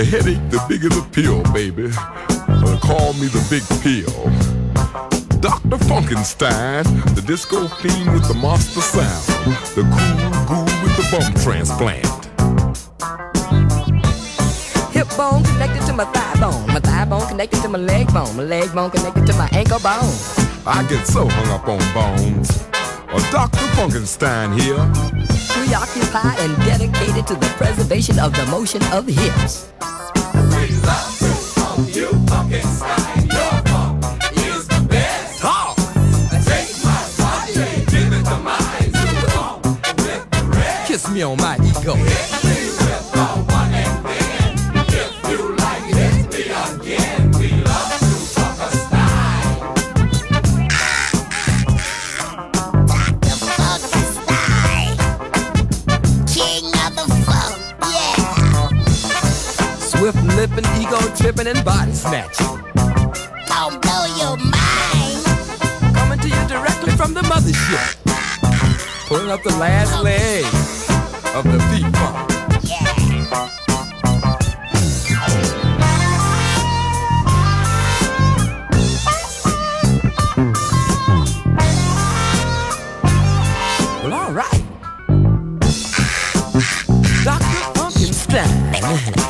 The headache, the bigger the pill, baby. Call me the big pill. Dr. Funkenstein, the disco fiend with the monster sound, the cool goo with the bum transplant. Hip bone connected to my thigh bone, my thigh bone connected to my leg bone, my leg bone connected to my ankle bone. I get so hung up on bones. Uh, Dr. Funkenstein here. Preoccupied and dedicated to the preservation of the motion of hips. We love you, funk you, Funkenstein. Your funk is the best. Talk. Take my body, give it to mine. You with the rest. Kiss me on my ego. Ego and body snatching. Gonna blow your mind. Coming to you directly from the mothership. Pulling up the last oh. leg of the beat funk. Well, all right. Dr. Funkenstein.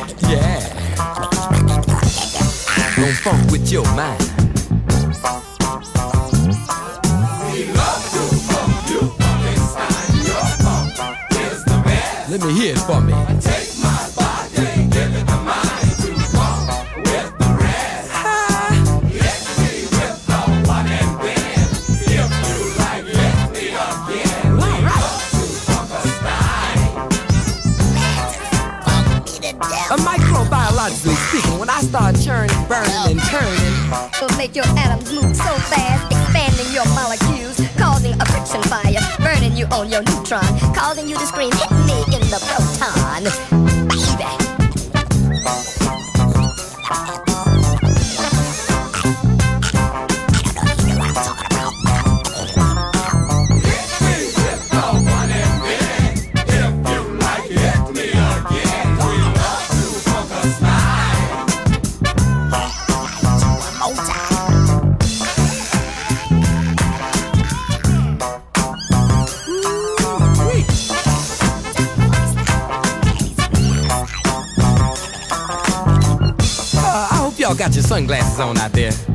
Funk with your mind. Neutron, causing you to scream, hit me in the proton. Your sunglasses on out there.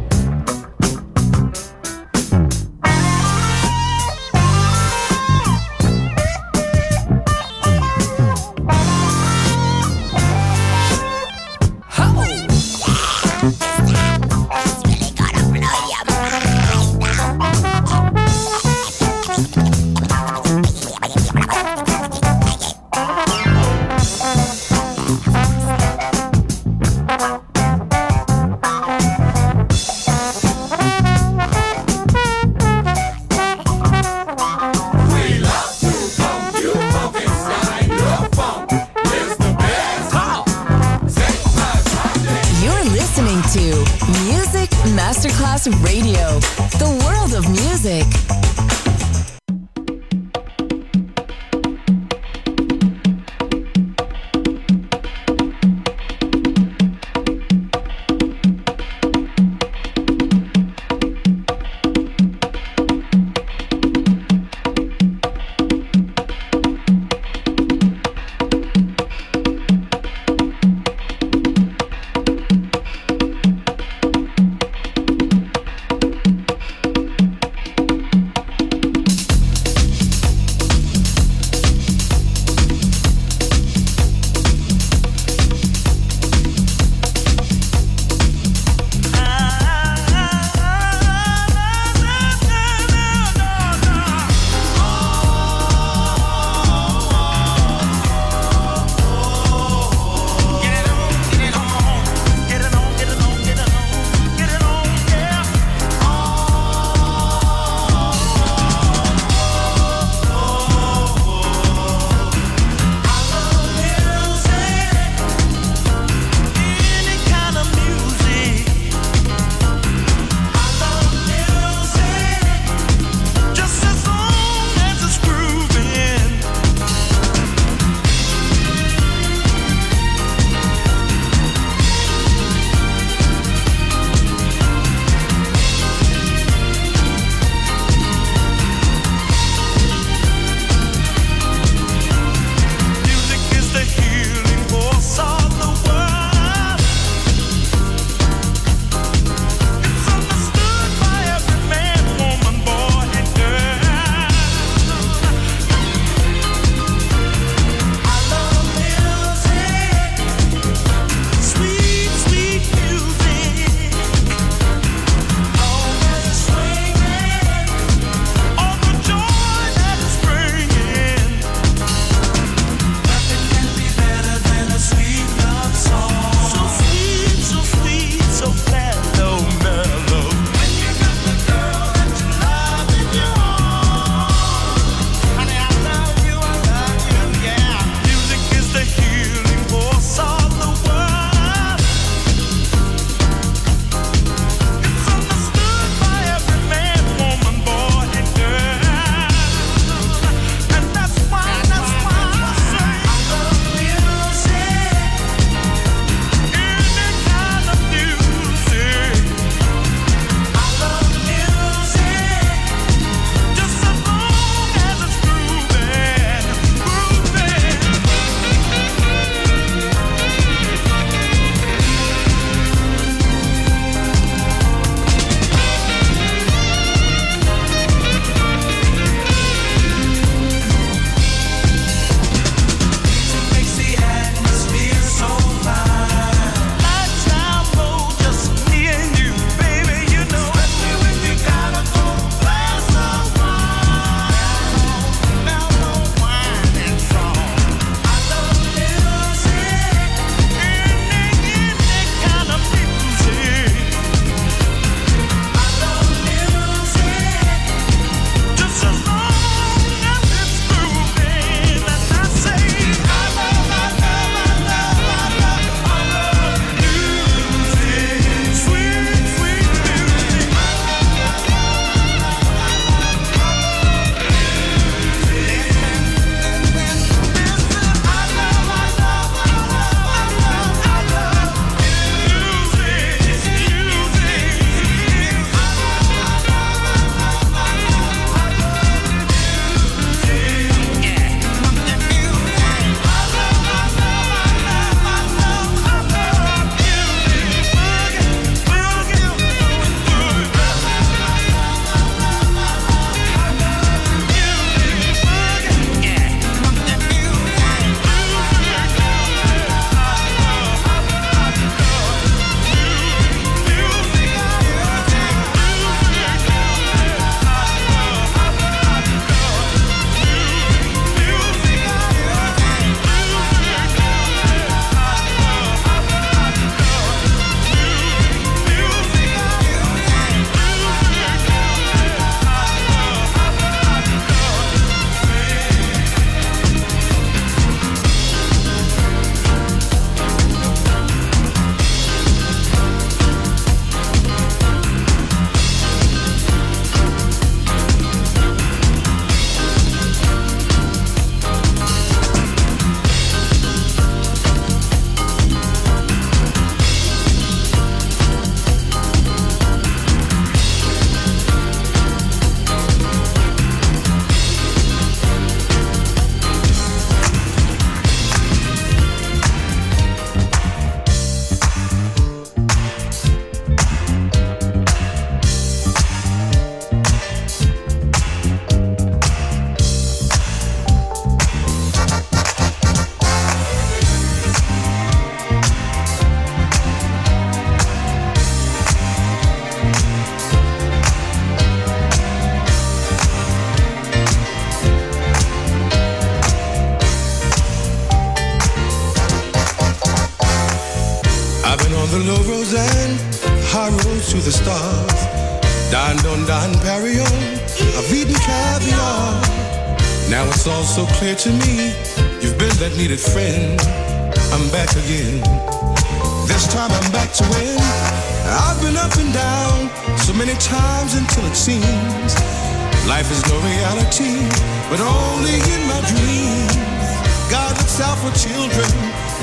For children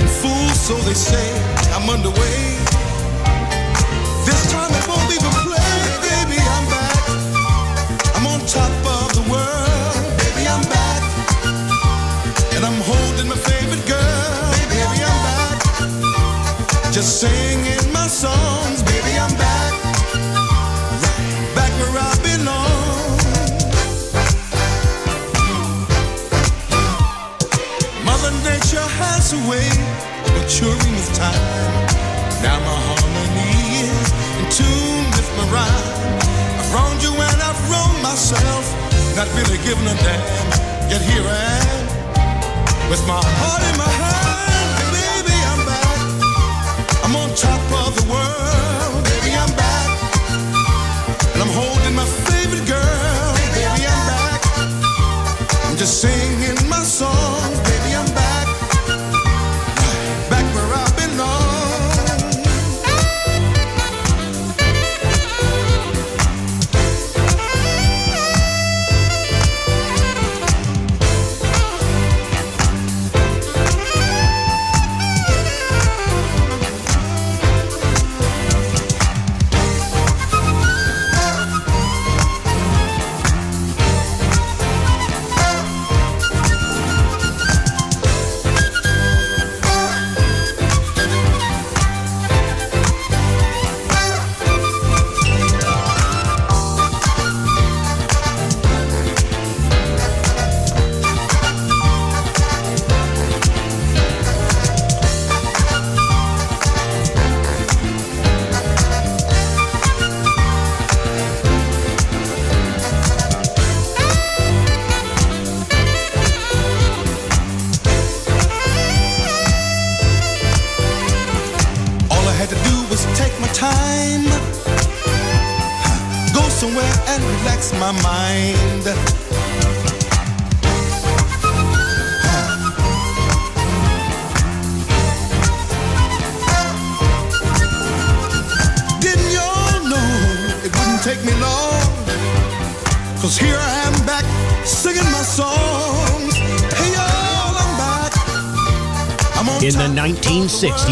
and fools, so they say. I'm underway. This time it won't even play, baby. I'm back. I'm on top of the world, baby. I'm back, and I'm holding my favorite girl, baby. I'm back. Just singing maturing with time. Now my harmony is in tune with my rhyme. I've wronged you and I've wronged myself, not really giving a damn. Yet here I am, with my heart in my hand. Baby, I'm back. I'm on top of the world. Baby, I'm back. And I'm holding my favorite girl. Baby, I'm back. I'm just singing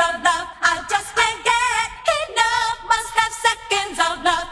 of love. I just can't get enough. Must have seconds of love,